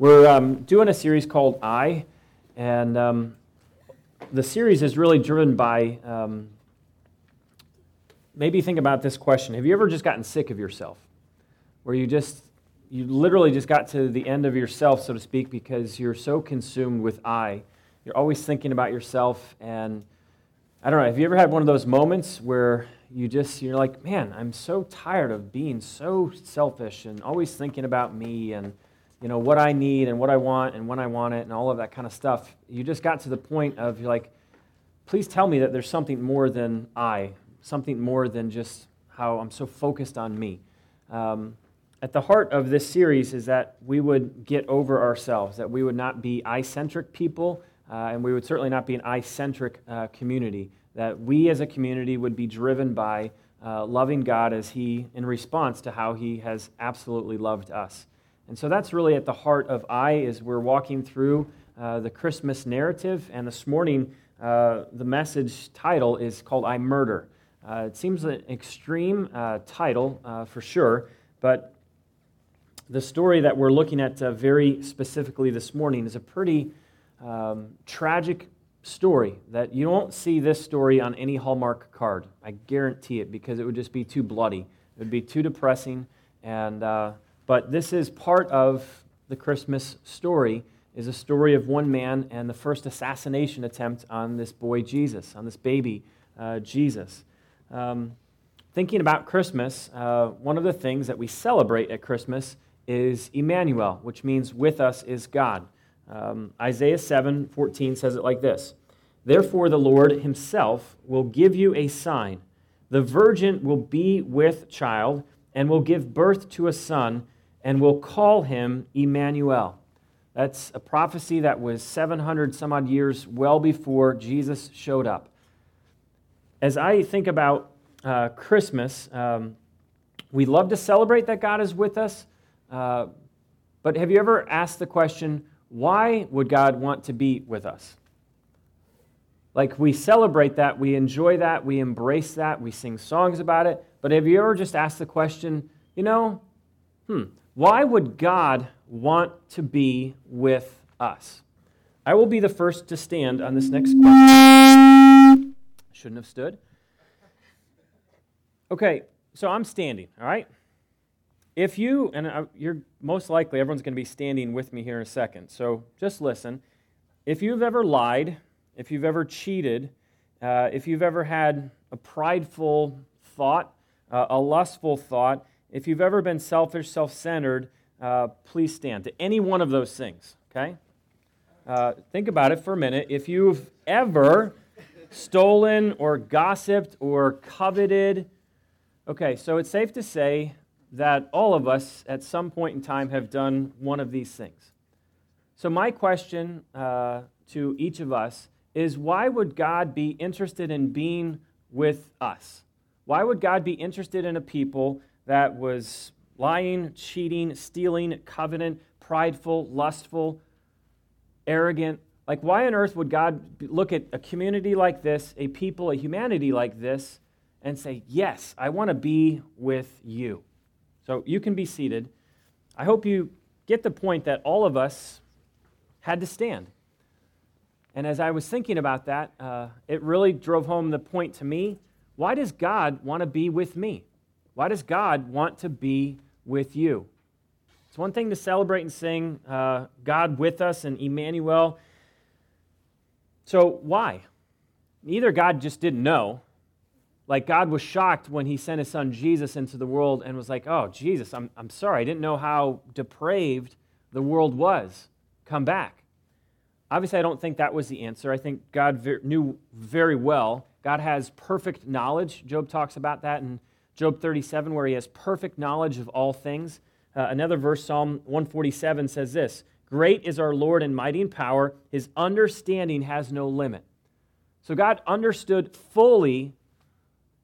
We're um, doing a series called I, and um, the series is really driven by um, maybe think about this question Have you ever just gotten sick of yourself? Where you just, you literally just got to the end of yourself, so to speak, because you're so consumed with I. You're always thinking about yourself, and I don't know, have you ever had one of those moments where you just, you're like, man, I'm so tired of being so selfish and always thinking about me and you know, what I need and what I want and when I want it and all of that kind of stuff. You just got to the point of you're like, please tell me that there's something more than I, something more than just how I'm so focused on me. Um, at the heart of this series is that we would get over ourselves, that we would not be I centric people, uh, and we would certainly not be an I centric uh, community, that we as a community would be driven by uh, loving God as He, in response to how He has absolutely loved us. And so that's really at the heart of I as we're walking through uh, the Christmas narrative. And this morning, uh, the message title is called I Murder. Uh, it seems an extreme uh, title uh, for sure, but the story that we're looking at uh, very specifically this morning is a pretty um, tragic story that you don't see this story on any Hallmark card. I guarantee it because it would just be too bloody. It would be too depressing and but this is part of the Christmas story is a story of one man and the first assassination attempt on this boy Jesus, on this baby uh, Jesus. Um, thinking about Christmas, uh, one of the things that we celebrate at Christmas is Emmanuel, which means with us is God. Um, Isaiah 7 14 says it like this Therefore, the Lord himself will give you a sign. The virgin will be with child and will give birth to a son and will call him Emmanuel. That's a prophecy that was 700 some odd years well before Jesus showed up. As I think about uh, Christmas, um, we love to celebrate that God is with us, uh, but have you ever asked the question, why would God want to be with us? Like we celebrate that, we enjoy that, we embrace that, we sing songs about it, but have you ever just asked the question, you know, hmm, why would God want to be with us? I will be the first to stand on this next question. Shouldn't have stood. Okay, so I'm standing, all right? If you, and you're most likely, everyone's going to be standing with me here in a second, so just listen. If you've ever lied, if you've ever cheated, uh, if you've ever had a prideful thought, uh, a lustful thought, if you've ever been selfish, self centered, uh, please stand to any one of those things, okay? Uh, think about it for a minute. If you've ever stolen or gossiped or coveted, okay, so it's safe to say that all of us at some point in time have done one of these things. So, my question uh, to each of us is why would God be interested in being with us? Why would God be interested in a people that was lying, cheating, stealing, covenant, prideful, lustful, arrogant. Like, why on earth would God look at a community like this, a people, a humanity like this, and say, Yes, I want to be with you? So you can be seated. I hope you get the point that all of us had to stand. And as I was thinking about that, uh, it really drove home the point to me why does God want to be with me? Why does God want to be with you? It's one thing to celebrate and sing uh, God with us and Emmanuel. So, why? Either God just didn't know, like God was shocked when he sent his son Jesus into the world and was like, oh, Jesus, I'm, I'm sorry, I didn't know how depraved the world was. Come back. Obviously, I don't think that was the answer. I think God knew very well. God has perfect knowledge. Job talks about that in Job 37, where he has perfect knowledge of all things. Uh, another verse, Psalm 147, says this Great is our Lord and mighty in power, his understanding has no limit. So God understood fully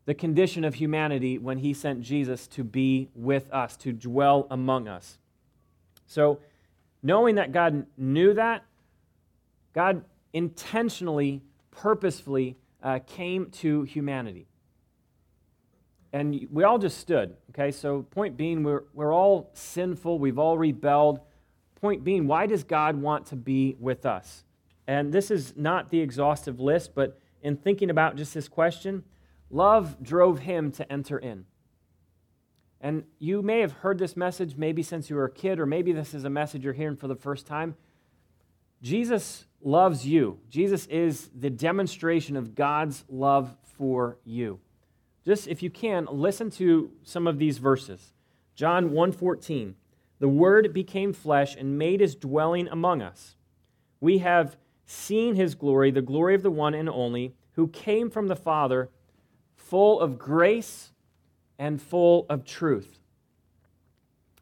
the condition of humanity when he sent Jesus to be with us, to dwell among us. So, knowing that God knew that, God intentionally, purposefully uh, came to humanity and we all just stood. Okay, so point being, we're, we're all sinful, we've all rebelled. point being, why does God want to be with us? And this is not the exhaustive list, but in thinking about just this question, love drove him to enter in. And you may have heard this message maybe since you were a kid, or maybe this is a message you're hearing for the first time. Jesus loves you. Jesus is the demonstration of God's love for you. Just if you can, listen to some of these verses. John 1:14. The word became flesh and made his dwelling among us. We have seen his glory, the glory of the one and only, who came from the Father, full of grace and full of truth.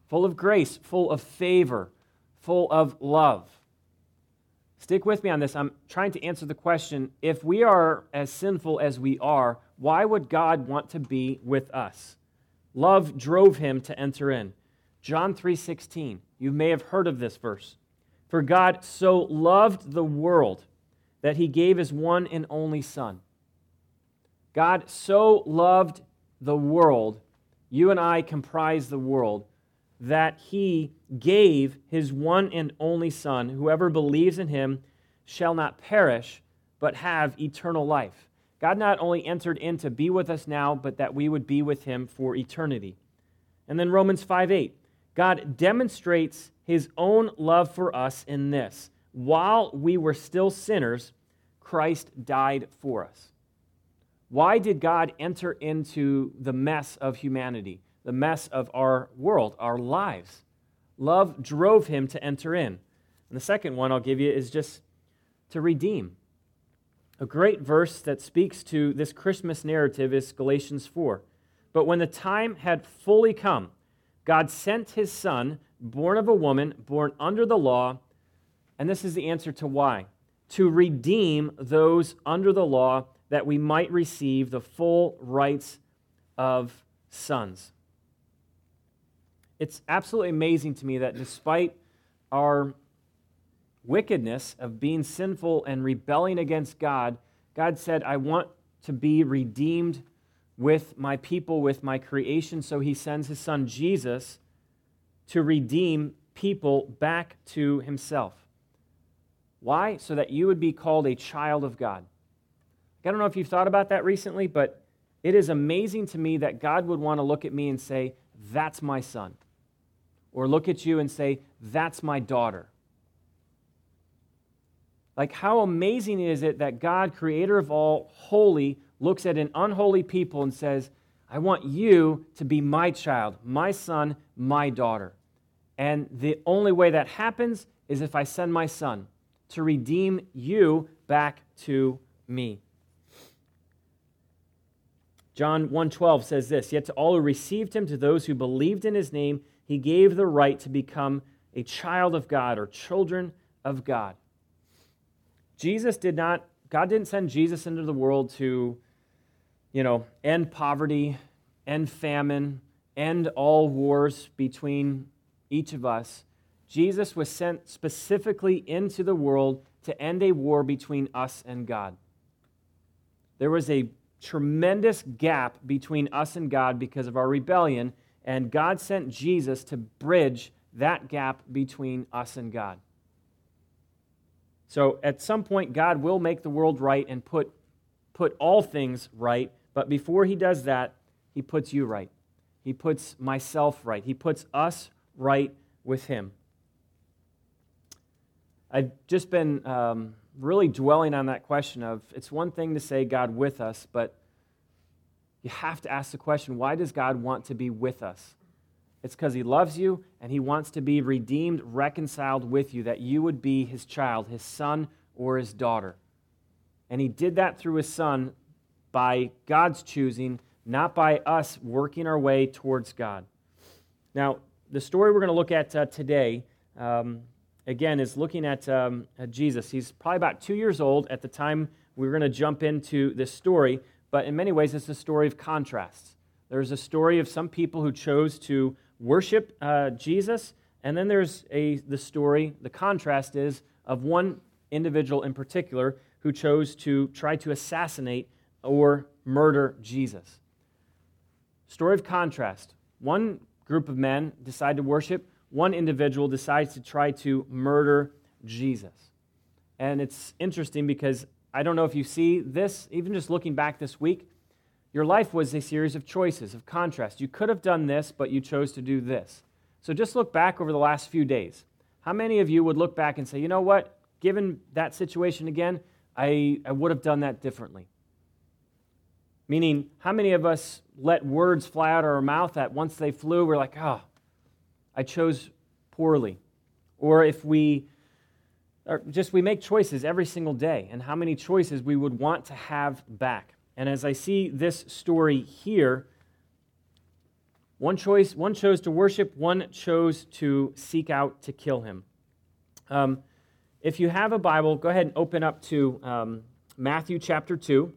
Full of grace, full of favor, full of love. Stick with me on this. I'm trying to answer the question if we are as sinful as we are, why would God want to be with us? Love drove him to enter in. John 3:16. You may have heard of this verse. For God so loved the world that he gave his one and only son. God so loved the world, you and I comprise the world, that he gave his one and only Son. Whoever believes in him shall not perish, but have eternal life. God not only entered in to be with us now, but that we would be with him for eternity. And then Romans 5 8. God demonstrates his own love for us in this while we were still sinners, Christ died for us. Why did God enter into the mess of humanity, the mess of our world, our lives? Love drove him to enter in. And the second one I'll give you is just to redeem. A great verse that speaks to this Christmas narrative is Galatians 4. But when the time had fully come, God sent his son, born of a woman, born under the law, and this is the answer to why to redeem those under the law that we might receive the full rights of sons. It's absolutely amazing to me that despite our wickedness of being sinful and rebelling against God, God said, I want to be redeemed with my people, with my creation. So he sends his son Jesus to redeem people back to himself. Why? So that you would be called a child of God. I don't know if you've thought about that recently, but it is amazing to me that God would want to look at me and say, That's my son. Or look at you and say, That's my daughter. Like, how amazing is it that God, creator of all, holy, looks at an unholy people and says, I want you to be my child, my son, my daughter. And the only way that happens is if I send my son to redeem you back to me. John 1:12 says this, yet to all who received him to those who believed in his name he gave the right to become a child of God or children of God. Jesus did not God didn't send Jesus into the world to you know, end poverty, end famine, end all wars between each of us. Jesus was sent specifically into the world to end a war between us and God. There was a tremendous gap between us and God because of our rebellion, and God sent Jesus to bridge that gap between us and God. So at some point, God will make the world right and put, put all things right, but before He does that, He puts you right. He puts myself right. He puts us right with Him. I've just been um, really dwelling on that question of it's one thing to say God with us, but you have to ask the question why does God want to be with us? It's because He loves you and He wants to be redeemed, reconciled with you, that you would be His child, His son or His daughter. And He did that through His Son by God's choosing, not by us working our way towards God. Now, the story we're going to look at uh, today. Um, again, is looking at, um, at Jesus. He's probably about two years old at the time we're going to jump into this story, but in many ways, it's a story of contrasts. There's a story of some people who chose to worship uh, Jesus, and then there's a, the story, the contrast is of one individual in particular who chose to try to assassinate or murder Jesus. Story of contrast. One group of men decide to worship one individual decides to try to murder Jesus. And it's interesting because I don't know if you see this, even just looking back this week, your life was a series of choices, of contrast. You could have done this, but you chose to do this. So just look back over the last few days. How many of you would look back and say, you know what, given that situation again, I, I would have done that differently? Meaning, how many of us let words fly out of our mouth that once they flew, we're like, oh, I chose poorly? Or if we or just we make choices every single day, and how many choices we would want to have back. And as I see this story here, one choice, one chose to worship, one chose to seek out to kill him. Um, if you have a Bible, go ahead and open up to um, Matthew chapter 2.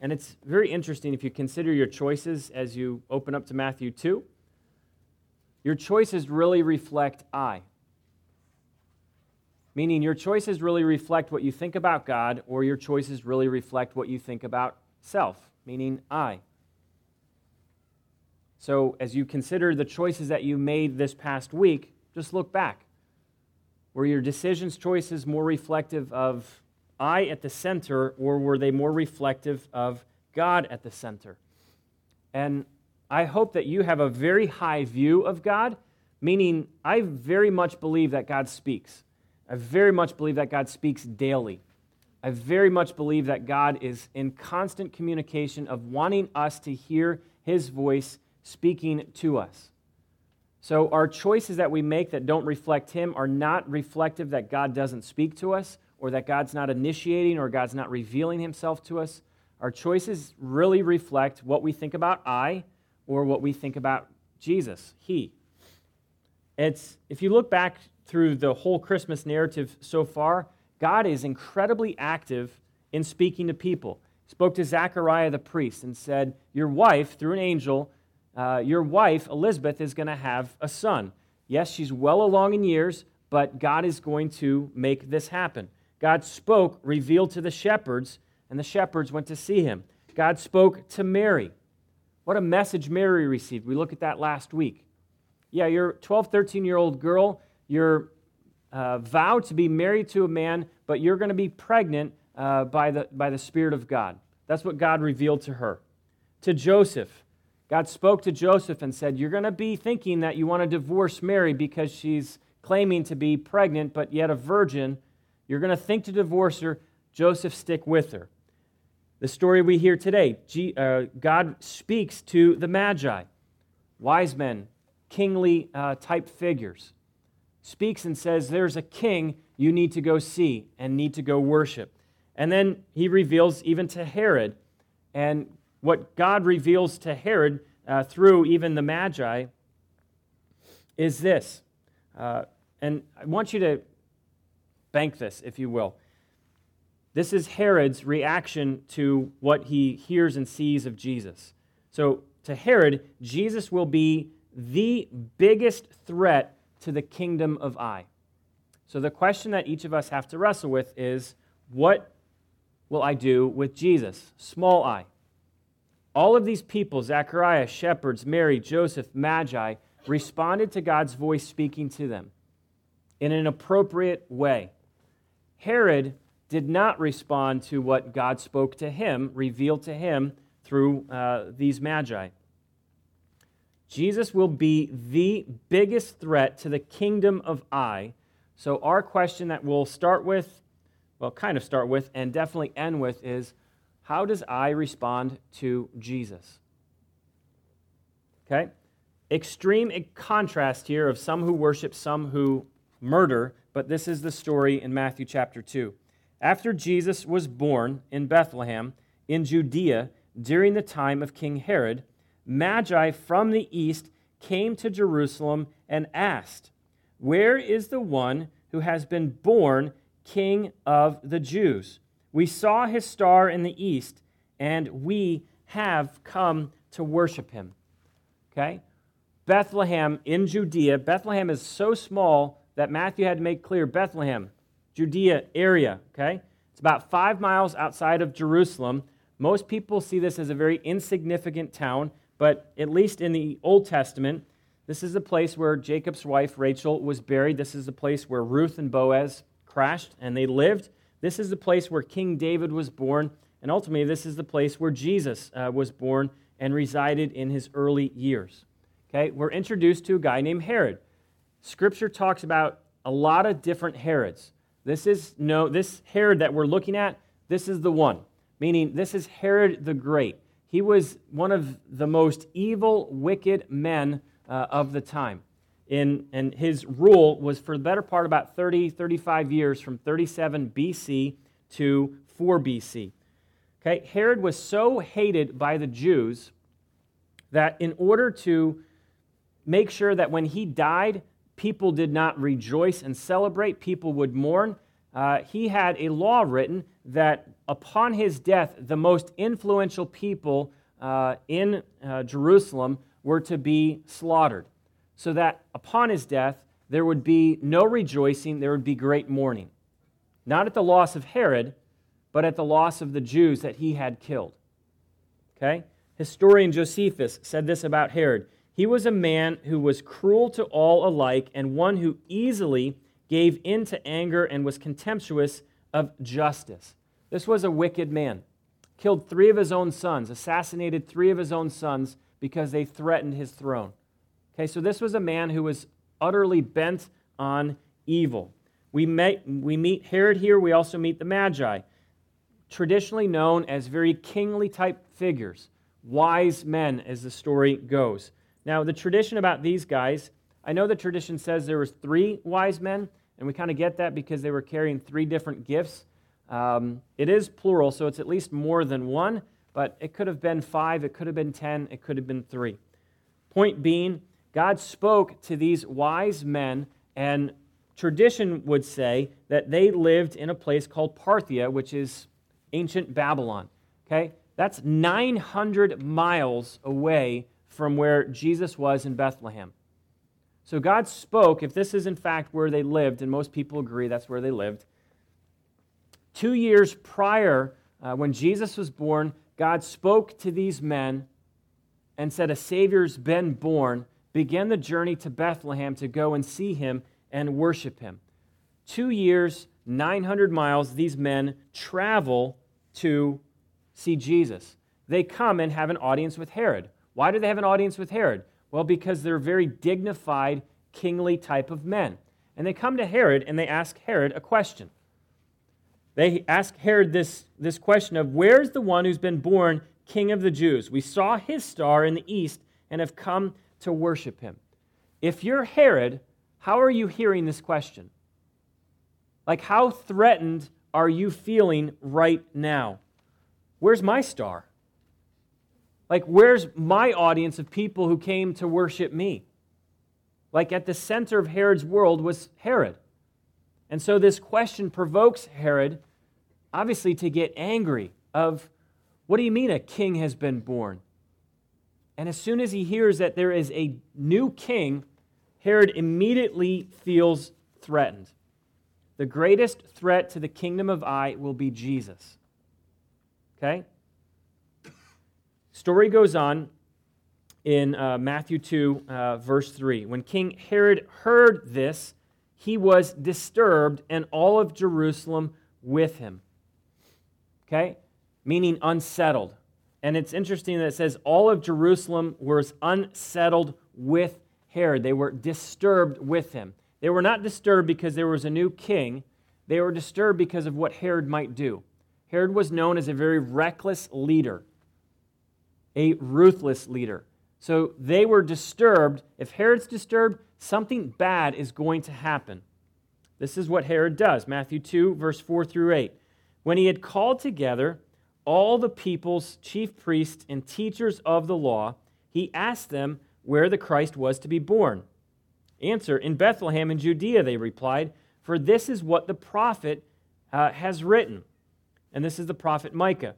And it's very interesting if you consider your choices as you open up to Matthew 2. Your choices really reflect I. Meaning, your choices really reflect what you think about God, or your choices really reflect what you think about self, meaning I. So, as you consider the choices that you made this past week, just look back. Were your decisions, choices more reflective of I at the center, or were they more reflective of God at the center? And I hope that you have a very high view of God, meaning I very much believe that God speaks. I very much believe that God speaks daily. I very much believe that God is in constant communication of wanting us to hear his voice speaking to us. So, our choices that we make that don't reflect him are not reflective that God doesn't speak to us or that God's not initiating or God's not revealing himself to us. Our choices really reflect what we think about I or what we think about Jesus, he. It's if you look back through the whole Christmas narrative so far, God is incredibly active in speaking to people. He spoke to Zechariah the priest and said, Your wife, through an angel, uh, your wife, Elizabeth, is going to have a son. Yes, she's well along in years, but God is going to make this happen. God spoke, revealed to the shepherds, and the shepherds went to see him. God spoke to Mary. What a message Mary received. We looked at that last week. Yeah, you're a 12, 13 year old girl. You're uh, vowed to be married to a man, but you're going to be pregnant uh, by, the, by the Spirit of God. That's what God revealed to her. To Joseph, God spoke to Joseph and said, You're going to be thinking that you want to divorce Mary because she's claiming to be pregnant, but yet a virgin. You're going to think to divorce her. Joseph, stick with her. The story we hear today uh, God speaks to the Magi, wise men, kingly uh, type figures, speaks and says, There's a king you need to go see and need to go worship. And then he reveals even to Herod. And what God reveals to Herod uh, through even the Magi is this. Uh, and I want you to bank this, if you will. This is Herod's reaction to what he hears and sees of Jesus. So, to Herod, Jesus will be the biggest threat to the kingdom of I. So, the question that each of us have to wrestle with is what will I do with Jesus? Small I. All of these people, Zechariah, shepherds, Mary, Joseph, Magi, responded to God's voice speaking to them in an appropriate way. Herod did not respond to what God spoke to him, revealed to him through uh, these magi. Jesus will be the biggest threat to the kingdom of I. So, our question that we'll start with, well, kind of start with, and definitely end with is how does I respond to Jesus? Okay? Extreme contrast here of some who worship, some who murder, but this is the story in Matthew chapter 2. After Jesus was born in Bethlehem in Judea during the time of King Herod, Magi from the east came to Jerusalem and asked, Where is the one who has been born King of the Jews? We saw his star in the east, and we have come to worship him. Okay? Bethlehem in Judea. Bethlehem is so small that Matthew had to make clear Bethlehem, Judea area, okay? It's about five miles outside of Jerusalem. Most people see this as a very insignificant town, but at least in the Old Testament, this is the place where Jacob's wife Rachel was buried. This is the place where Ruth and Boaz crashed and they lived. This is the place where King David was born. And ultimately, this is the place where Jesus uh, was born and resided in his early years. Okay, we're introduced to a guy named Herod. Scripture talks about a lot of different Herods. This is no this Herod that we're looking at, this is the one. Meaning this is Herod the Great. He was one of the most evil, wicked men uh, of the time. In, and his rule was for the better part about 30, 35 years from 37 BC to 4 BC. Okay, Herod was so hated by the Jews that in order to make sure that when he died, people did not rejoice and celebrate, people would mourn, uh, he had a law written that upon his death, the most influential people uh, in uh, Jerusalem were to be slaughtered. So that upon his death, there would be no rejoicing, there would be great mourning. Not at the loss of Herod, but at the loss of the Jews that he had killed. Okay? Historian Josephus said this about Herod He was a man who was cruel to all alike and one who easily gave in to anger and was contemptuous of justice. This was a wicked man. Killed three of his own sons, assassinated three of his own sons because they threatened his throne. Okay, so this was a man who was utterly bent on evil. We, met, we meet Herod here, we also meet the Magi traditionally known as very kingly type figures, wise men, as the story goes. Now, the tradition about these guys, I know the tradition says there was three wise men, and we kind of get that because they were carrying three different gifts. Um, it is plural, so it's at least more than one, but it could have been five, it could have been ten, it could have been three. Point being, God spoke to these wise men, and tradition would say that they lived in a place called Parthia, which is ancient Babylon. Okay? That's 900 miles away from where Jesus was in Bethlehem. So God spoke, if this is in fact where they lived, and most people agree that's where they lived, two years prior, uh, when Jesus was born, God spoke to these men and said, A Savior's been born. Begin the journey to Bethlehem to go and see him and worship him. Two years 900 miles, these men travel to see Jesus. They come and have an audience with Herod. Why do they have an audience with Herod? Well, because they're very dignified, kingly type of men. And they come to Herod and they ask Herod a question. They ask Herod this, this question of, Where's the one who's been born king of the Jews? We saw his star in the east and have come to worship him. If you're Herod, how are you hearing this question? Like, how threatened are you feeling right now? Where's my star? Like, where's my audience of people who came to worship me? Like, at the center of Herod's world was Herod. And so this question provokes Herod, obviously, to get angry of, what do you mean a king has been born? And as soon as he hears that there is a new king, Herod immediately feels threatened. The greatest threat to the kingdom of I will be Jesus. Okay? Story goes on in uh, Matthew 2, uh, verse 3. When King Herod heard this, he was disturbed, and all of Jerusalem with him. Okay? Meaning unsettled. And it's interesting that it says all of Jerusalem was unsettled with Herod. They were disturbed with him. They were not disturbed because there was a new king. They were disturbed because of what Herod might do. Herod was known as a very reckless leader, a ruthless leader. So they were disturbed. If Herod's disturbed, something bad is going to happen. This is what Herod does. Matthew 2, verse 4 through 8. When he had called together all the people's chief priests and teachers of the law, he asked them where the Christ was to be born. Answer In Bethlehem in Judea, they replied, for this is what the prophet uh, has written. And this is the prophet Micah,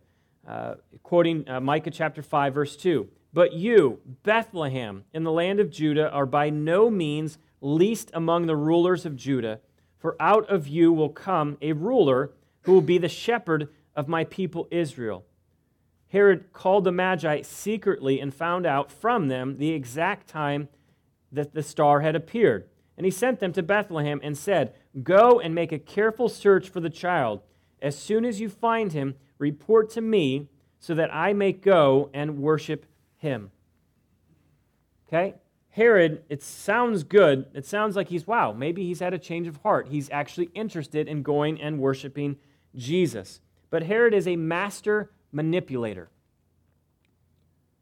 uh, quoting uh, Micah chapter 5, verse 2. But you, Bethlehem, in the land of Judah, are by no means least among the rulers of Judah, for out of you will come a ruler who will be the shepherd of my people Israel. Herod called the Magi secretly and found out from them the exact time that the star had appeared. And he sent them to Bethlehem and said, Go and make a careful search for the child. As soon as you find him, report to me so that I may go and worship him. Okay? Herod, it sounds good. It sounds like he's, wow, maybe he's had a change of heart. He's actually interested in going and worshiping Jesus. But Herod is a master manipulator.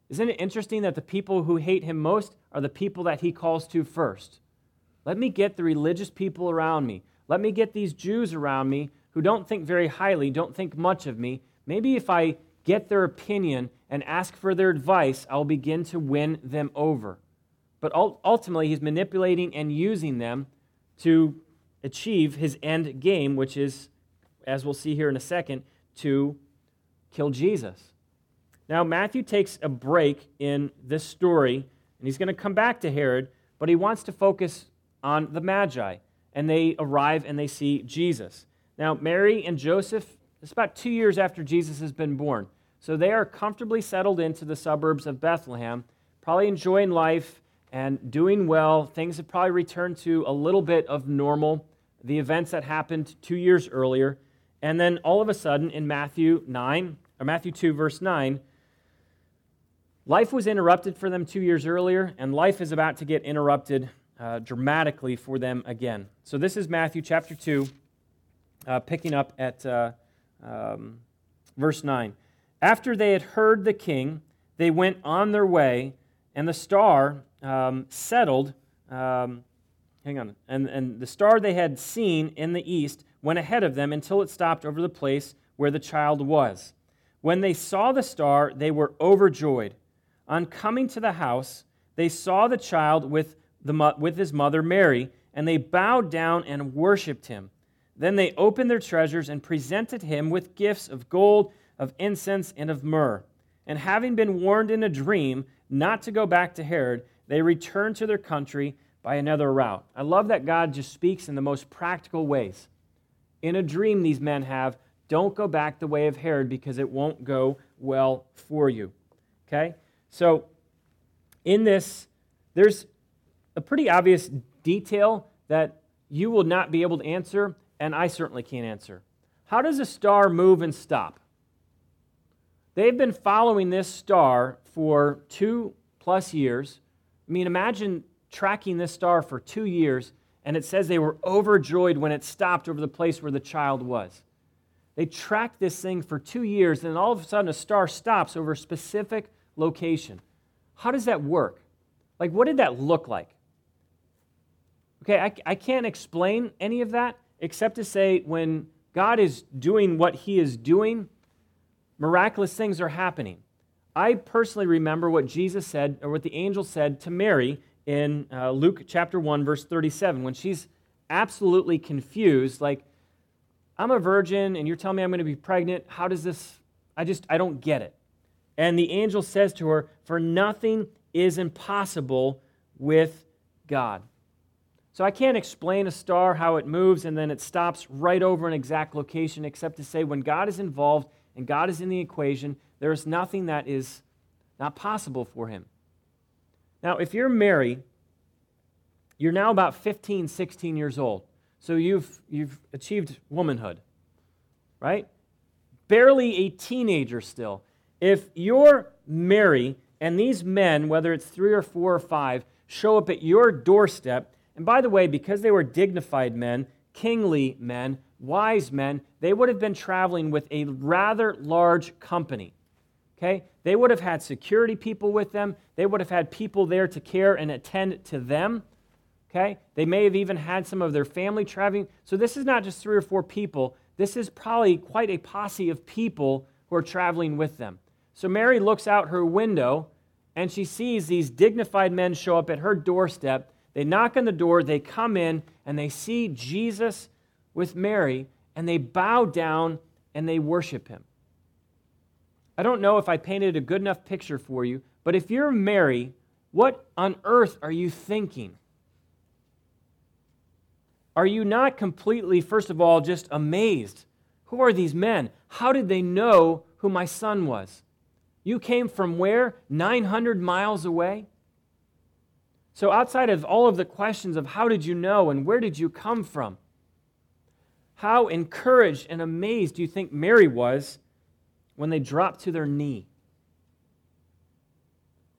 Isn't it interesting that the people who hate him most are the people that he calls to first? Let me get the religious people around me. Let me get these Jews around me who don't think very highly, don't think much of me. Maybe if I get their opinion and ask for their advice, I'll begin to win them over. But ultimately, he's manipulating and using them to achieve his end game, which is, as we'll see here in a second, to kill Jesus. Now, Matthew takes a break in this story, and he's going to come back to Herod, but he wants to focus on the Magi. And they arrive and they see Jesus. Now, Mary and Joseph, it's about two years after Jesus has been born. So they are comfortably settled into the suburbs of Bethlehem, probably enjoying life and doing well. Things have probably returned to a little bit of normal, the events that happened two years earlier. And then all of a sudden in Matthew 9, or Matthew 2, verse 9, life was interrupted for them two years earlier, and life is about to get interrupted uh, dramatically for them again. So this is Matthew chapter 2, uh, picking up at uh, um, verse 9. After they had heard the king, they went on their way, and the star um, settled. Um, hang on. And, and the star they had seen in the east went ahead of them until it stopped over the place where the child was. When they saw the star, they were overjoyed. On coming to the house, they saw the child with, the, with his mother Mary, and they bowed down and worshiped him. Then they opened their treasures and presented him with gifts of gold, of incense, and of myrrh. And having been warned in a dream not to go back to Herod, they returned to their country by another route. I love that God just speaks in the most practical ways. In a dream, these men have don't go back the way of Herod because it won't go well for you. Okay? So, in this, there's a pretty obvious detail that you will not be able to answer, and I certainly can't answer. How does a star move and stop? They've been following this star for two plus years. I mean, imagine tracking this star for two years, and it says they were overjoyed when it stopped over the place where the child was. They tracked this thing for two years, and all of a sudden a star stops over a specific location. How does that work? Like, what did that look like? Okay, I, I can't explain any of that except to say when God is doing what he is doing, miraculous things are happening. I personally remember what Jesus said, or what the angel said to Mary in uh, Luke chapter 1, verse 37, when she's absolutely confused, like, I'm a virgin and you're telling me I'm going to be pregnant. How does this? I just, I don't get it. And the angel says to her, For nothing is impossible with God. So I can't explain a star, how it moves, and then it stops right over an exact location, except to say when God is involved and God is in the equation, there is nothing that is not possible for him. Now, if you're Mary, you're now about 15, 16 years old. So you've, you've achieved womanhood, right? Barely a teenager still. If you're Mary and these men, whether it's three or four or five, show up at your doorstep, and by the way, because they were dignified men, kingly men, wise men, they would have been traveling with a rather large company. Okay? They would have had security people with them. They would have had people there to care and attend to them. Okay? They may have even had some of their family traveling. So this is not just three or four people. This is probably quite a posse of people who are traveling with them. So Mary looks out her window and she sees these dignified men show up at her doorstep. They knock on the door, they come in, and they see Jesus with Mary, and they bow down and they worship him. I don't know if I painted a good enough picture for you, but if you're Mary, what on earth are you thinking? Are you not completely, first of all, just amazed? Who are these men? How did they know who my son was? You came from where? 900 miles away? So, outside of all of the questions of how did you know and where did you come from, how encouraged and amazed do you think Mary was when they dropped to their knee?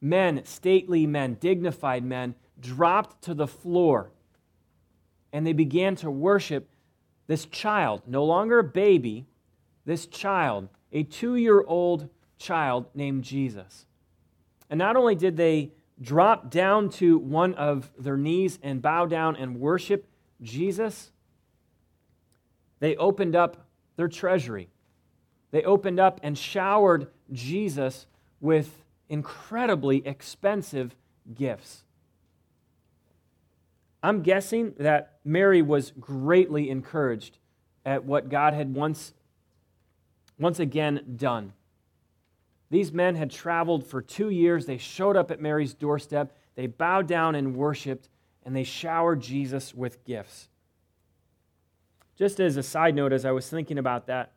Men, stately men, dignified men, dropped to the floor and they began to worship this child, no longer a baby, this child, a two year old child named Jesus. And not only did they drop down to one of their knees and bow down and worship Jesus, they opened up their treasury. They opened up and showered Jesus with incredibly expensive gifts. I'm guessing that Mary was greatly encouraged at what God had once, once again done. These men had traveled for two years. They showed up at Mary's doorstep. They bowed down and worshiped, and they showered Jesus with gifts. Just as a side note, as I was thinking about that,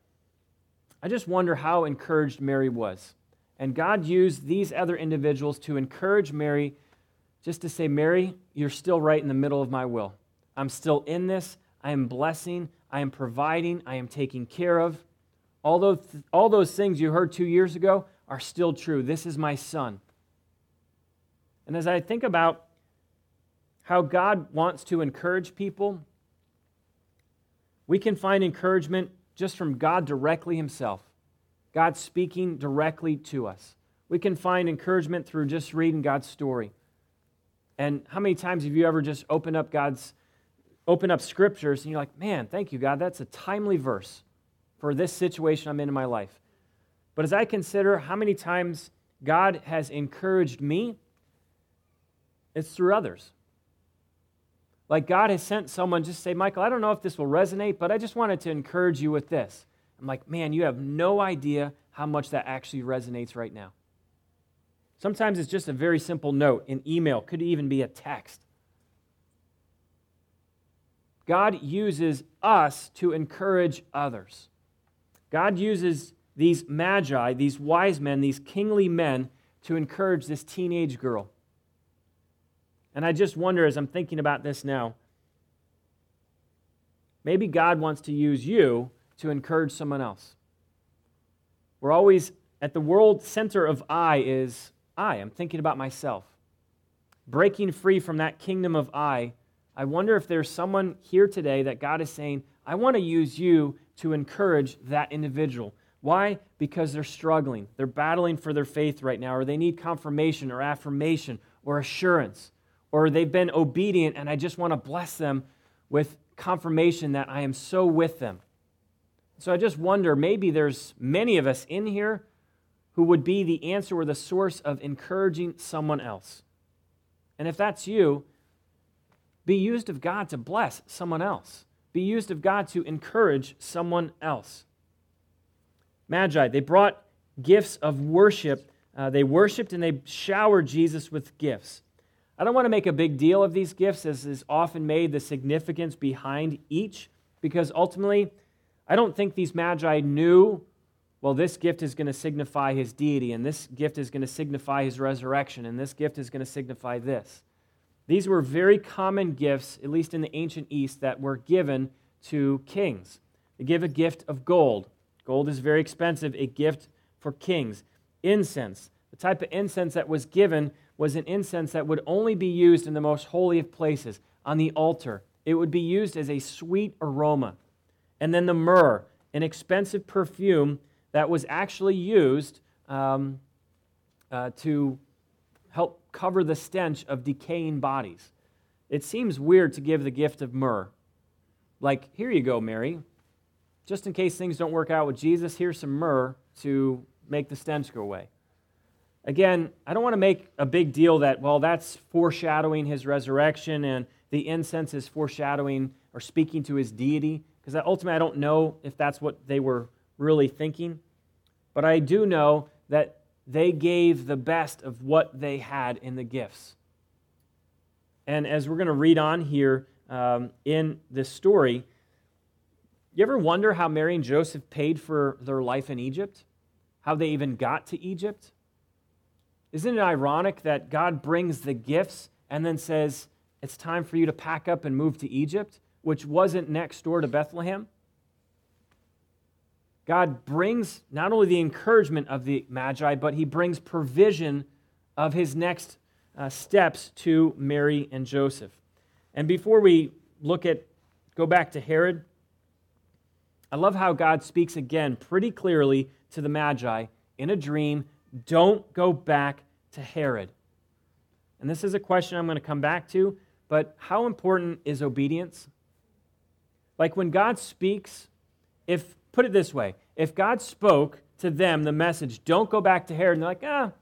I just wonder how encouraged Mary was. And God used these other individuals to encourage Mary just to say, Mary, you're still right in the middle of my will. I'm still in this. I am blessing. I am providing. I am taking care of. All those, all those things you heard two years ago are still true. This is my son. And as I think about how God wants to encourage people, we can find encouragement just from God directly Himself, God speaking directly to us. We can find encouragement through just reading God's story. And how many times have you ever just opened up God's, open up scriptures and you're like, man, thank you, God, that's a timely verse for this situation I'm in in my life. But as I consider how many times God has encouraged me, it's through others. Like God has sent someone just say, Michael, I don't know if this will resonate, but I just wanted to encourage you with this. I'm like, man, you have no idea how much that actually resonates right now. Sometimes it's just a very simple note, an email, could even be a text. God uses us to encourage others. God uses these magi, these wise men, these kingly men, to encourage this teenage girl. And I just wonder as I'm thinking about this now, maybe God wants to use you to encourage someone else. We're always at the world center of I is I. I'm thinking about myself. Breaking free from that kingdom of I, I wonder if there's someone here today that God is saying, I want to use you to encourage that individual. Why? Because they're struggling. They're battling for their faith right now, or they need confirmation or affirmation or assurance, or they've been obedient, and I just want to bless them with confirmation that I am so with them. So I just wonder maybe there's many of us in here who would be the answer or the source of encouraging someone else. And if that's you, be used of God to bless someone else. Be used of God to encourage someone else. Magi, they brought gifts of worship. Uh, they worshiped and they showered Jesus with gifts. I don't want to make a big deal of these gifts, as is often made the significance behind each, because ultimately, I don't think these magi knew well, this gift is going to signify his deity, and this gift is going to signify his resurrection, and this gift is going to signify this. These were very common gifts, at least in the ancient East, that were given to kings. They give a gift of gold. Gold is very expensive, a gift for kings. Incense. The type of incense that was given was an incense that would only be used in the most holy of places, on the altar. It would be used as a sweet aroma. And then the myrrh, an expensive perfume that was actually used um, uh, to help cover the stench of decaying bodies. It seems weird to give the gift of myrrh. Like, here you go, Mary. Just in case things don't work out with Jesus, here's some myrrh to make the stench go away. Again, I don't want to make a big deal that, well, that's foreshadowing his resurrection and the incense is foreshadowing or speaking to his deity, because ultimately I don't know if that's what they were really thinking. But I do know that they gave the best of what they had in the gifts. And as we're going to read on here um, in this story, you ever wonder how Mary and Joseph paid for their life in Egypt? How they even got to Egypt? Isn't it ironic that God brings the gifts and then says, It's time for you to pack up and move to Egypt, which wasn't next door to Bethlehem? God brings not only the encouragement of the Magi, but he brings provision of his next uh, steps to Mary and Joseph. And before we look at, go back to Herod, I love how God speaks again pretty clearly to the Magi in a dream don't go back to Herod. And this is a question I'm going to come back to, but how important is obedience? Like when God speaks, if, put it this way, if God spoke to them the message, don't go back to Herod, and they're like, ah,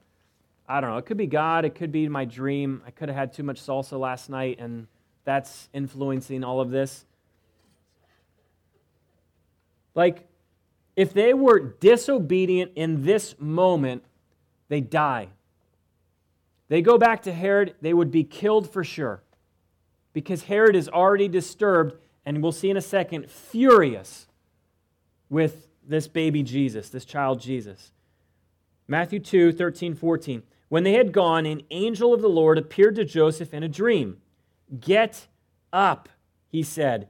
I don't know, it could be God, it could be my dream. I could have had too much salsa last night, and that's influencing all of this. Like, if they were disobedient in this moment, they die. They go back to Herod, they would be killed for sure. Because Herod is already disturbed, and we'll see in a second, furious with this baby Jesus, this child Jesus. Matthew 2 13, 14. When they had gone, an angel of the Lord appeared to Joseph in a dream. Get up, he said.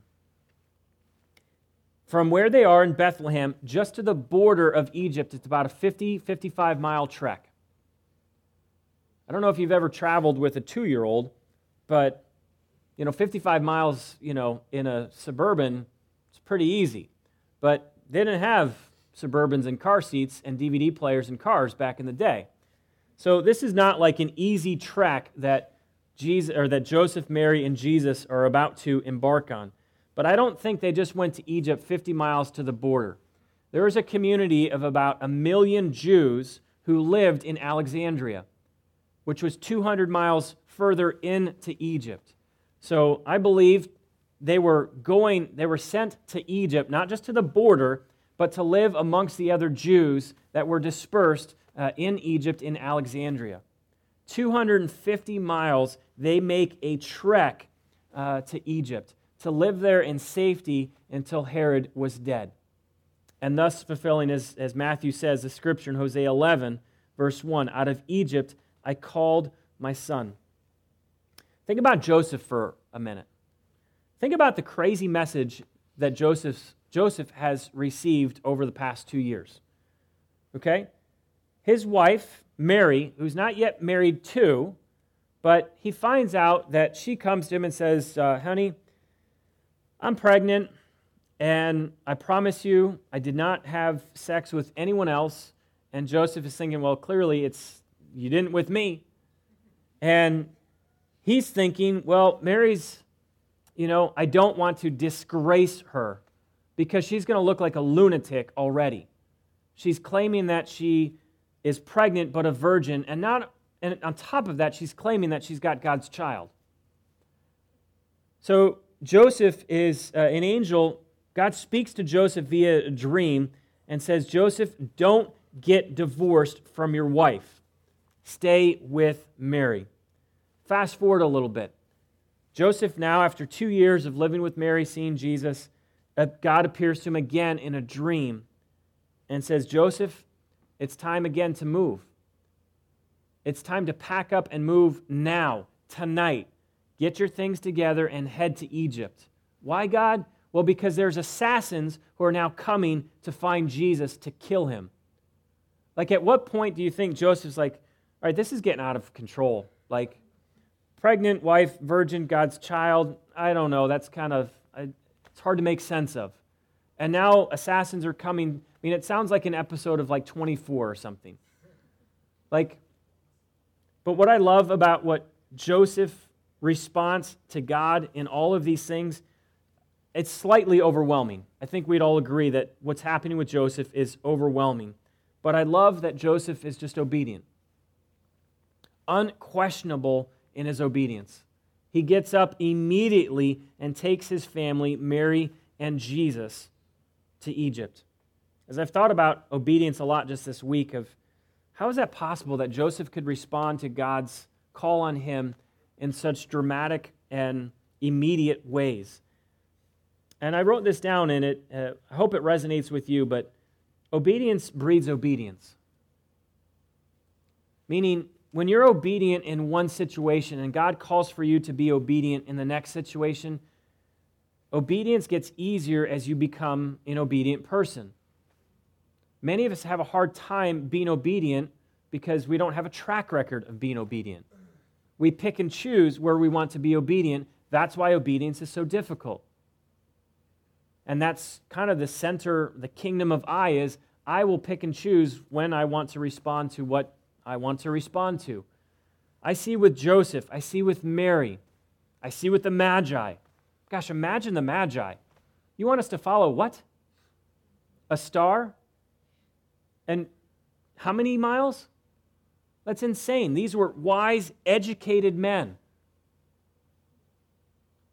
From where they are in Bethlehem, just to the border of Egypt, it's about a 50, 55 mile trek. I don't know if you've ever traveled with a two year old, but you know, 55 miles, you know, in a suburban, it's pretty easy. But they didn't have suburbans and car seats and DVD players and cars back in the day. So this is not like an easy trek that Jesus or that Joseph, Mary, and Jesus are about to embark on. But I don't think they just went to Egypt 50 miles to the border. There was a community of about a million Jews who lived in Alexandria which was 200 miles further into Egypt. So I believe they were going, they were sent to Egypt, not just to the border, but to live amongst the other Jews that were dispersed uh, in Egypt in Alexandria. 250 miles, they make a trek uh, to Egypt to live there in safety until Herod was dead. And thus fulfilling, as, as Matthew says, the scripture in Hosea 11, verse 1 out of Egypt I called my son. Think about Joseph for a minute. Think about the crazy message that Joseph, Joseph has received over the past two years. Okay? His wife, Mary, who's not yet married to, but he finds out that she comes to him and says, uh, Honey, I'm pregnant, and I promise you I did not have sex with anyone else. And Joseph is thinking, Well, clearly it's you didn't with me. And he's thinking, well, Mary's, you know, I don't want to disgrace her because she's going to look like a lunatic already. She's claiming that she is pregnant but a virgin, and not and on top of that, she's claiming that she's got God's child. So Joseph is uh, an angel. God speaks to Joseph via a dream and says, Joseph, don't get divorced from your wife. Stay with Mary. Fast forward a little bit. Joseph, now, after two years of living with Mary, seeing Jesus, uh, God appears to him again in a dream and says, Joseph, it's time again to move. It's time to pack up and move now, tonight. Get your things together and head to Egypt. Why, God? Well, because there's assassins who are now coming to find Jesus to kill him. Like, at what point do you think Joseph's like, all right, this is getting out of control. Like, pregnant wife, virgin, God's child, I don't know. That's kind of, it's hard to make sense of. And now assassins are coming. I mean, it sounds like an episode of like 24 or something. Like, but what I love about what Joseph response to God in all of these things, it's slightly overwhelming. I think we'd all agree that what's happening with Joseph is overwhelming. But I love that Joseph is just obedient. unquestionable in his obedience. He gets up immediately and takes his family, Mary and Jesus, to Egypt. As I've thought about obedience a lot just this week, of how is that possible that Joseph could respond to God's call on him in such dramatic and immediate ways? And I wrote this down in it. Uh, I hope it resonates with you, but obedience breeds obedience. Meaning, when you're obedient in one situation and God calls for you to be obedient in the next situation, obedience gets easier as you become an obedient person. Many of us have a hard time being obedient because we don't have a track record of being obedient. We pick and choose where we want to be obedient. That's why obedience is so difficult. And that's kind of the center, the kingdom of I is I will pick and choose when I want to respond to what I want to respond to. I see with Joseph, I see with Mary, I see with the Magi. Gosh, imagine the Magi. You want us to follow what? A star? And how many miles? That's insane. These were wise, educated men.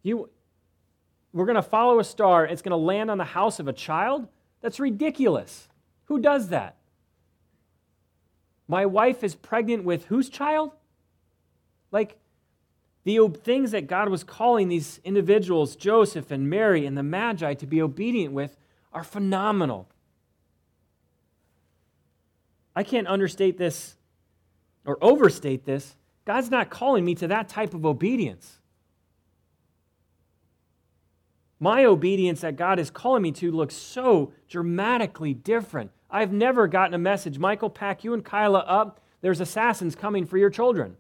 You, we're going to follow a star, it's going to land on the house of a child? That's ridiculous. Who does that? My wife is pregnant with whose child? Like, the things that God was calling these individuals, Joseph and Mary and the Magi, to be obedient with are phenomenal. I can't understate this or overstate this. God's not calling me to that type of obedience. My obedience that God is calling me to looks so dramatically different. I've never gotten a message Michael, pack you and Kyla up. There's assassins coming for your children.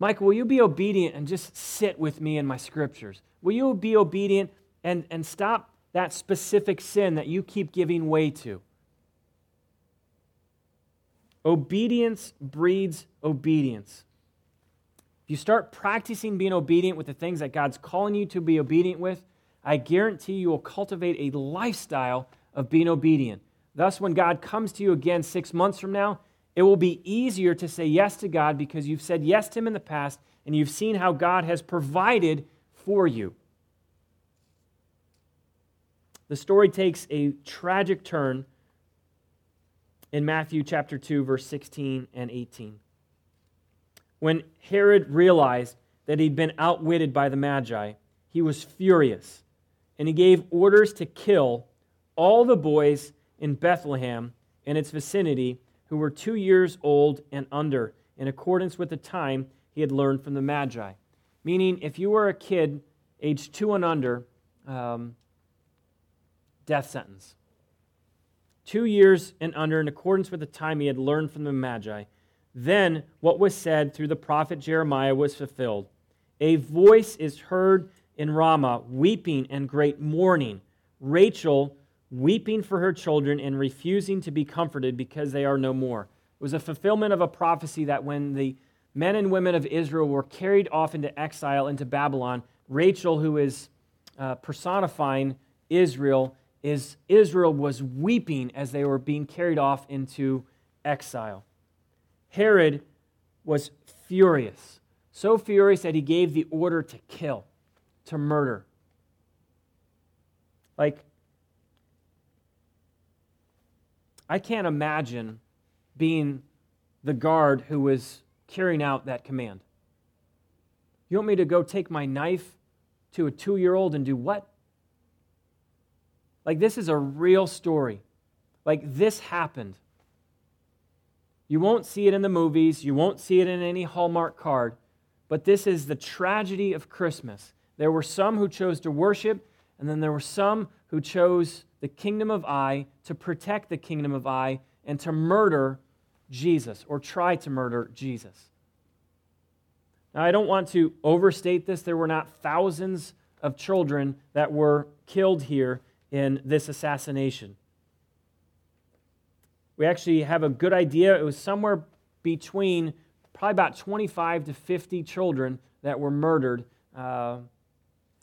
Michael, will you be obedient and just sit with me in my scriptures? Will you be obedient and, and stop that specific sin that you keep giving way to? Obedience breeds obedience. If you start practicing being obedient with the things that God's calling you to be obedient with, I guarantee you will cultivate a lifestyle of being obedient. Thus, when God comes to you again six months from now, it will be easier to say yes to God because you've said yes to Him in the past and you've seen how God has provided for you. The story takes a tragic turn in Matthew chapter 2, verse 16 and 18. When Herod realized that he'd been outwitted by the Magi, he was furious and he gave orders to kill all the boys in Bethlehem and its vicinity who were two years old and under, in accordance with the time he had learned from the Magi. Meaning, if you were a kid aged two and under, um, death sentence. Two years and under, in accordance with the time he had learned from the Magi. Then what was said through the prophet Jeremiah was fulfilled. A voice is heard in Ramah, weeping and great mourning. Rachel weeping for her children and refusing to be comforted because they are no more. It was a fulfillment of a prophecy that when the men and women of Israel were carried off into exile into Babylon, Rachel, who is uh, personifying Israel, is Israel was weeping as they were being carried off into exile. Herod was furious, so furious that he gave the order to kill, to murder. Like I can't imagine being the guard who was carrying out that command. You want me to go take my knife to a two year old and do what? Like, this is a real story. Like, this happened. You won't see it in the movies, you won't see it in any Hallmark card, but this is the tragedy of Christmas. There were some who chose to worship, and then there were some who chose the kingdom of I, to protect the kingdom of I, and to murder Jesus or try to murder Jesus. Now, I don't want to overstate this. There were not thousands of children that were killed here in this assassination. We actually have a good idea. It was somewhere between probably about 25 to 50 children that were murdered uh,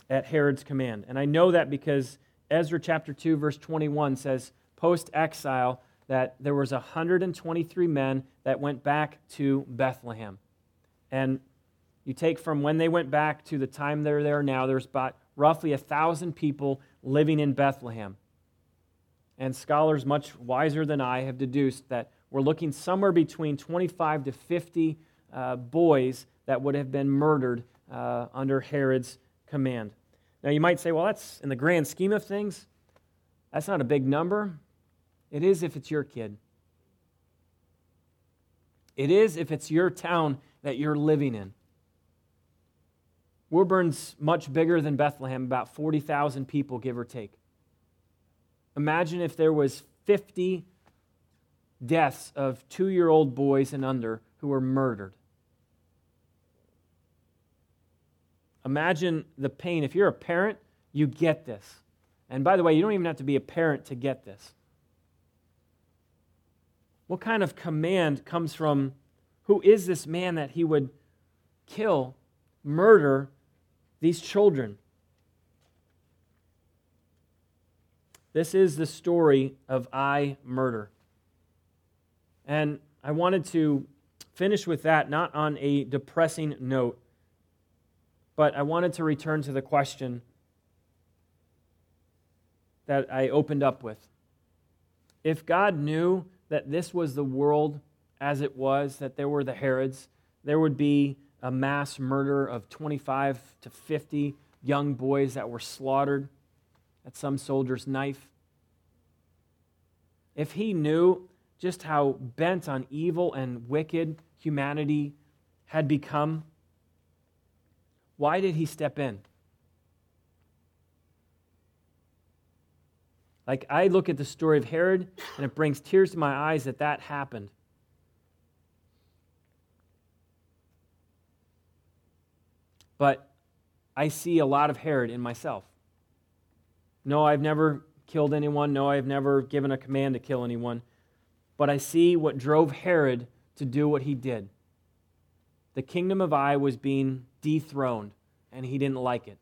at Herod's command. And I know that because Ezra chapter 2, verse 21 says, post exile, that there was 123 men that went back to Bethlehem. And you take from when they went back to the time they're there now, there's about roughly a thousand people living in Bethlehem. And scholars much wiser than I have deduced that we're looking somewhere between 25 to 50 uh, boys that would have been murdered uh, under Herod's command. Now, you might say, well, that's in the grand scheme of things, that's not a big number. It is if it's your kid. It is if it's your town that you're living in. Woodburn's much bigger than Bethlehem, about 40,000 people, give or take. Imagine if there was 50 deaths of two-year-old boys and under who were murdered. Imagine the pain. If you're a parent, you get this. And by the way, you don't even have to be a parent to get this. What kind of command comes from who is this man that he would kill, murder these children? This is the story of I murder. And I wanted to finish with that, not on a depressing note, but I wanted to return to the question that I opened up with. If God knew that this was the world as it was, that there were the Herods, there would be a mass murder of 25 to 50 young boys that were slaughtered at some soldier's knife. If he knew just how bent on evil and wicked humanity had become, why did he step in? Like, I look at the story of Herod, and it brings tears to my eyes that that happened. But I see a lot of Herod in myself. No, I've never killed anyone. No, I've never given a command to kill anyone. But I see what drove Herod to do what he did. The kingdom of I was being dethroned, and he didn't like it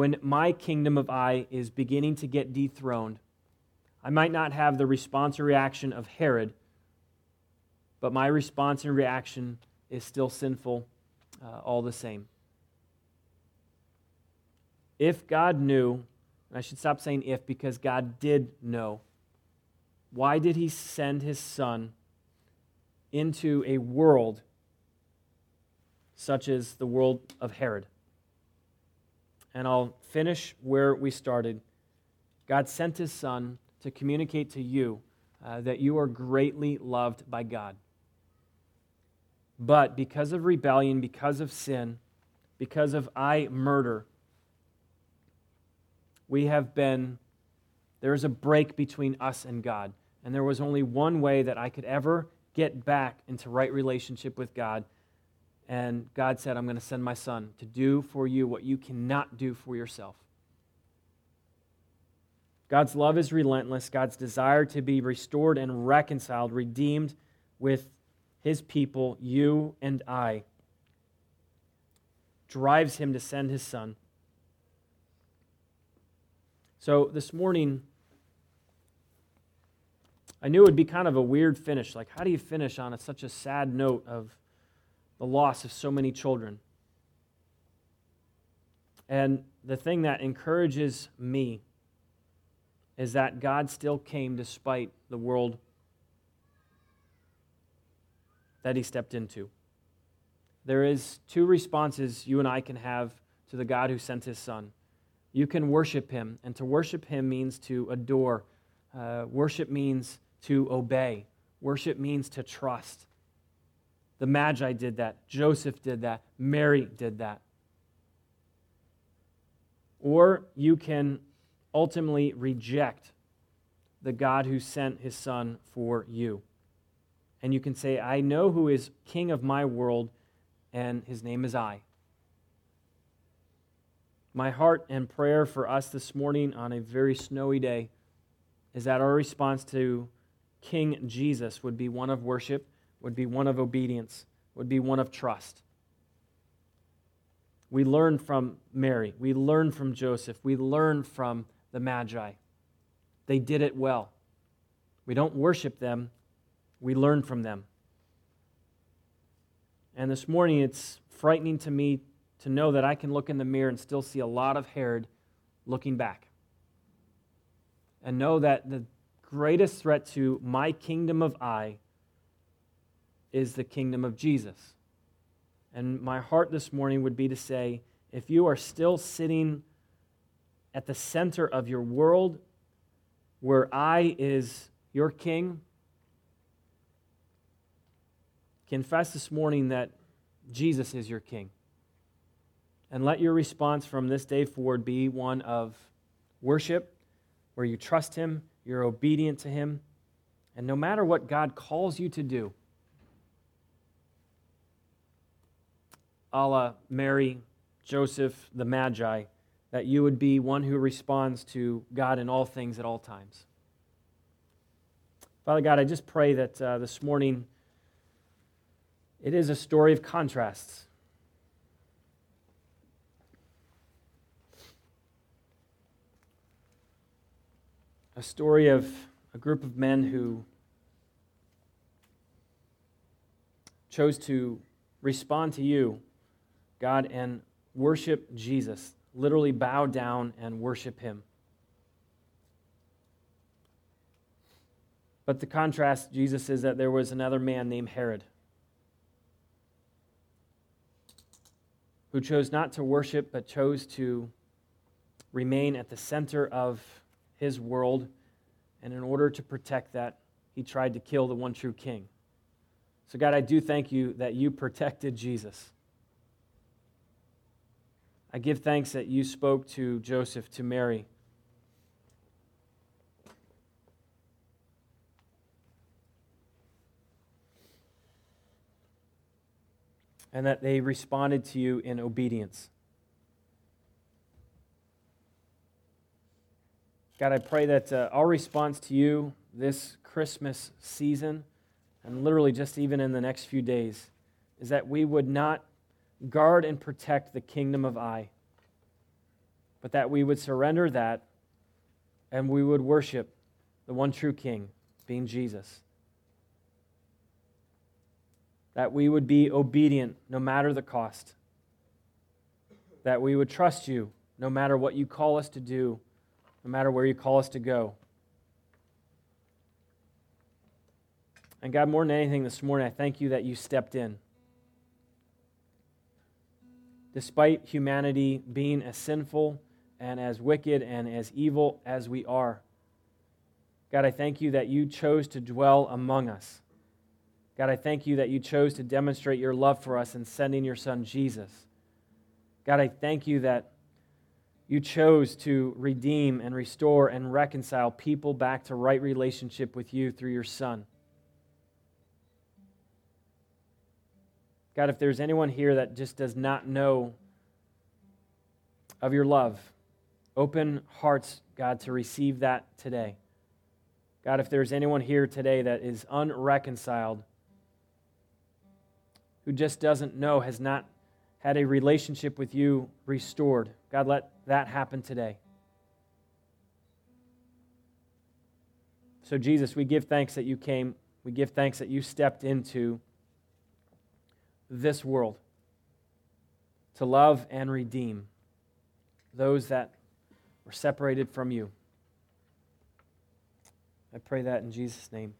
when my kingdom of I is beginning to get dethroned, I might not have the response or reaction of Herod, but my response and reaction is still sinful uh, all the same. If God knew, and I should stop saying if because God did know, why did he send his son into a world such as the world of Herod? and I'll finish where we started. God sent his son to communicate to you uh, that you are greatly loved by God. But because of rebellion, because of sin, because of I murder, we have been, there is a break between us and God. And there was only one way that I could ever get back into right relationship with God, and God said, I'm going to send my son to do for you what you cannot do for yourself. God's love is relentless. God's desire to be restored and reconciled, redeemed with his people, you and I, drives him to send his son. So this morning, I knew it would be kind of a weird finish. Like, how do you finish on a, such a sad note of the loss of so many children. And the thing that encourages me is that God still came despite the world that he stepped into. There is two responses you and I can have to the God who sent his son. You can worship him, and to worship him means to adore. Uh, worship means to obey. Worship means to trust. The Magi did that. Joseph did that. Mary did that. Or you can ultimately reject the God who sent his son for you. And you can say, I know who is king of my world, and his name is I. My heart and prayer for us this morning on a very snowy day is that our response to King Jesus would be one of worship would be one of obedience, would be one of trust. We learn from Mary. We learn from Joseph. We learn from the Magi. They did it well. We don't worship them, we learn from them. And this morning, it's frightening to me to know that I can look in the mirror and still see a lot of Herod looking back. And know that the greatest threat to my kingdom of I is the kingdom of Jesus. And my heart this morning would be to say if you are still sitting at the center of your world where I is your king, confess this morning that Jesus is your king. And let your response from this day forward be one of worship, where you trust Him, you're obedient to Him, and no matter what God calls you to do, a la Mary, Joseph, the Magi, that you would be one who responds to God in all things at all times. Father God, I just pray that uh, this morning it is a story of contrasts. A story of a group of men who chose to respond to you God, and worship Jesus. Literally bow down and worship him. But the contrast, Jesus, is that there was another man named Herod who chose not to worship but chose to remain at the center of his world. And in order to protect that, he tried to kill the one true king. So, God, I do thank you that you protected Jesus. I give thanks that you spoke to Joseph, to Mary. And that they responded to you in obedience. God, I pray that uh, our response to you this Christmas season, and literally just even in the next few days, is that we would not guard and protect the kingdom of I, but that we would surrender that and we would worship the one true King, being Jesus. That we would be obedient no matter the cost. That we would trust you no matter what you call us to do, no matter where you call us to go. And God, more than anything this morning, I thank you that you stepped in despite humanity being as sinful and as wicked and as evil as we are. God, I thank you that you chose to dwell among us. God, I thank you that you chose to demonstrate your love for us in sending your son Jesus. God, I thank you that you chose to redeem and restore and reconcile people back to right relationship with you through your son. God, if there's anyone here that just does not know of your love, open hearts, God, to receive that today. God, if there's anyone here today that is unreconciled, who just doesn't know, has not had a relationship with you restored, God, let that happen today. So, Jesus, we give thanks that you came. We give thanks that you stepped into this world to love and redeem those that were separated from you. I pray that in Jesus' name.